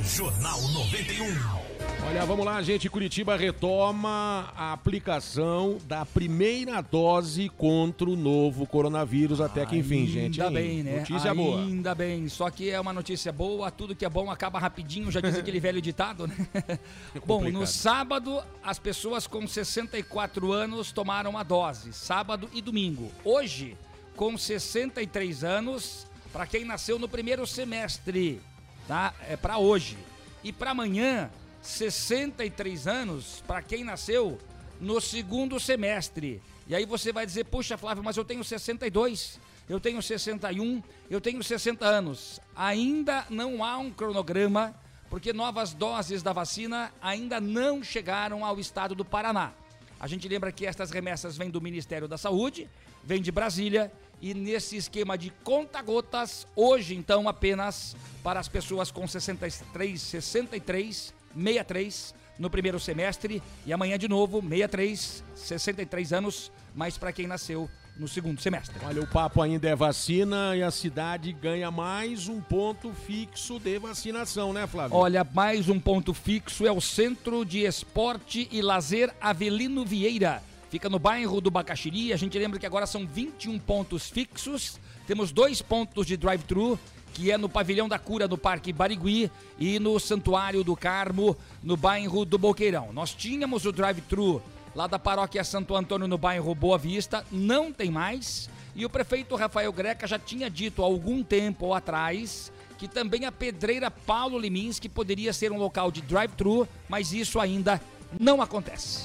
Jornal 91. Olha, vamos lá, gente. Curitiba retoma a aplicação da primeira dose contra o novo coronavírus até que enfim, gente. Ainda bem, né? Notícia boa. Ainda bem. Só que é uma notícia boa, tudo que é bom acaba rapidinho, já diz aquele velho ditado, né? bom, no sábado, as pessoas com 64 anos tomaram a dose, sábado e domingo. Hoje, com 63 anos, para quem nasceu no primeiro semestre, tá? É para hoje. E para amanhã, 63 anos para quem nasceu no segundo semestre. E aí você vai dizer, puxa Flávio, mas eu tenho 62, eu tenho 61, eu tenho 60 anos. Ainda não há um cronograma, porque novas doses da vacina ainda não chegaram ao estado do Paraná. A gente lembra que estas remessas vêm do Ministério da Saúde, vêm de Brasília e nesse esquema de conta-gotas, hoje então apenas para as pessoas com 63, 63, 63 no primeiro semestre e amanhã de novo 63, 63 anos, mas para quem nasceu no segundo semestre. Olha, o papo ainda é vacina e a cidade ganha mais um ponto fixo de vacinação, né, Flávio? Olha, mais um ponto fixo é o Centro de Esporte e Lazer Avelino Vieira. Fica no bairro do Bacaxiri. A gente lembra que agora são 21 pontos fixos. Temos dois pontos de drive-thru, que é no Pavilhão da Cura, no Parque Barigui, e no Santuário do Carmo, no bairro do Boqueirão. Nós tínhamos o drive-thru lá da paróquia Santo Antônio, no bairro Boa Vista, não tem mais. E o prefeito Rafael Greca já tinha dito há algum tempo atrás que também a pedreira Paulo Liminski poderia ser um local de drive-thru, mas isso ainda não acontece.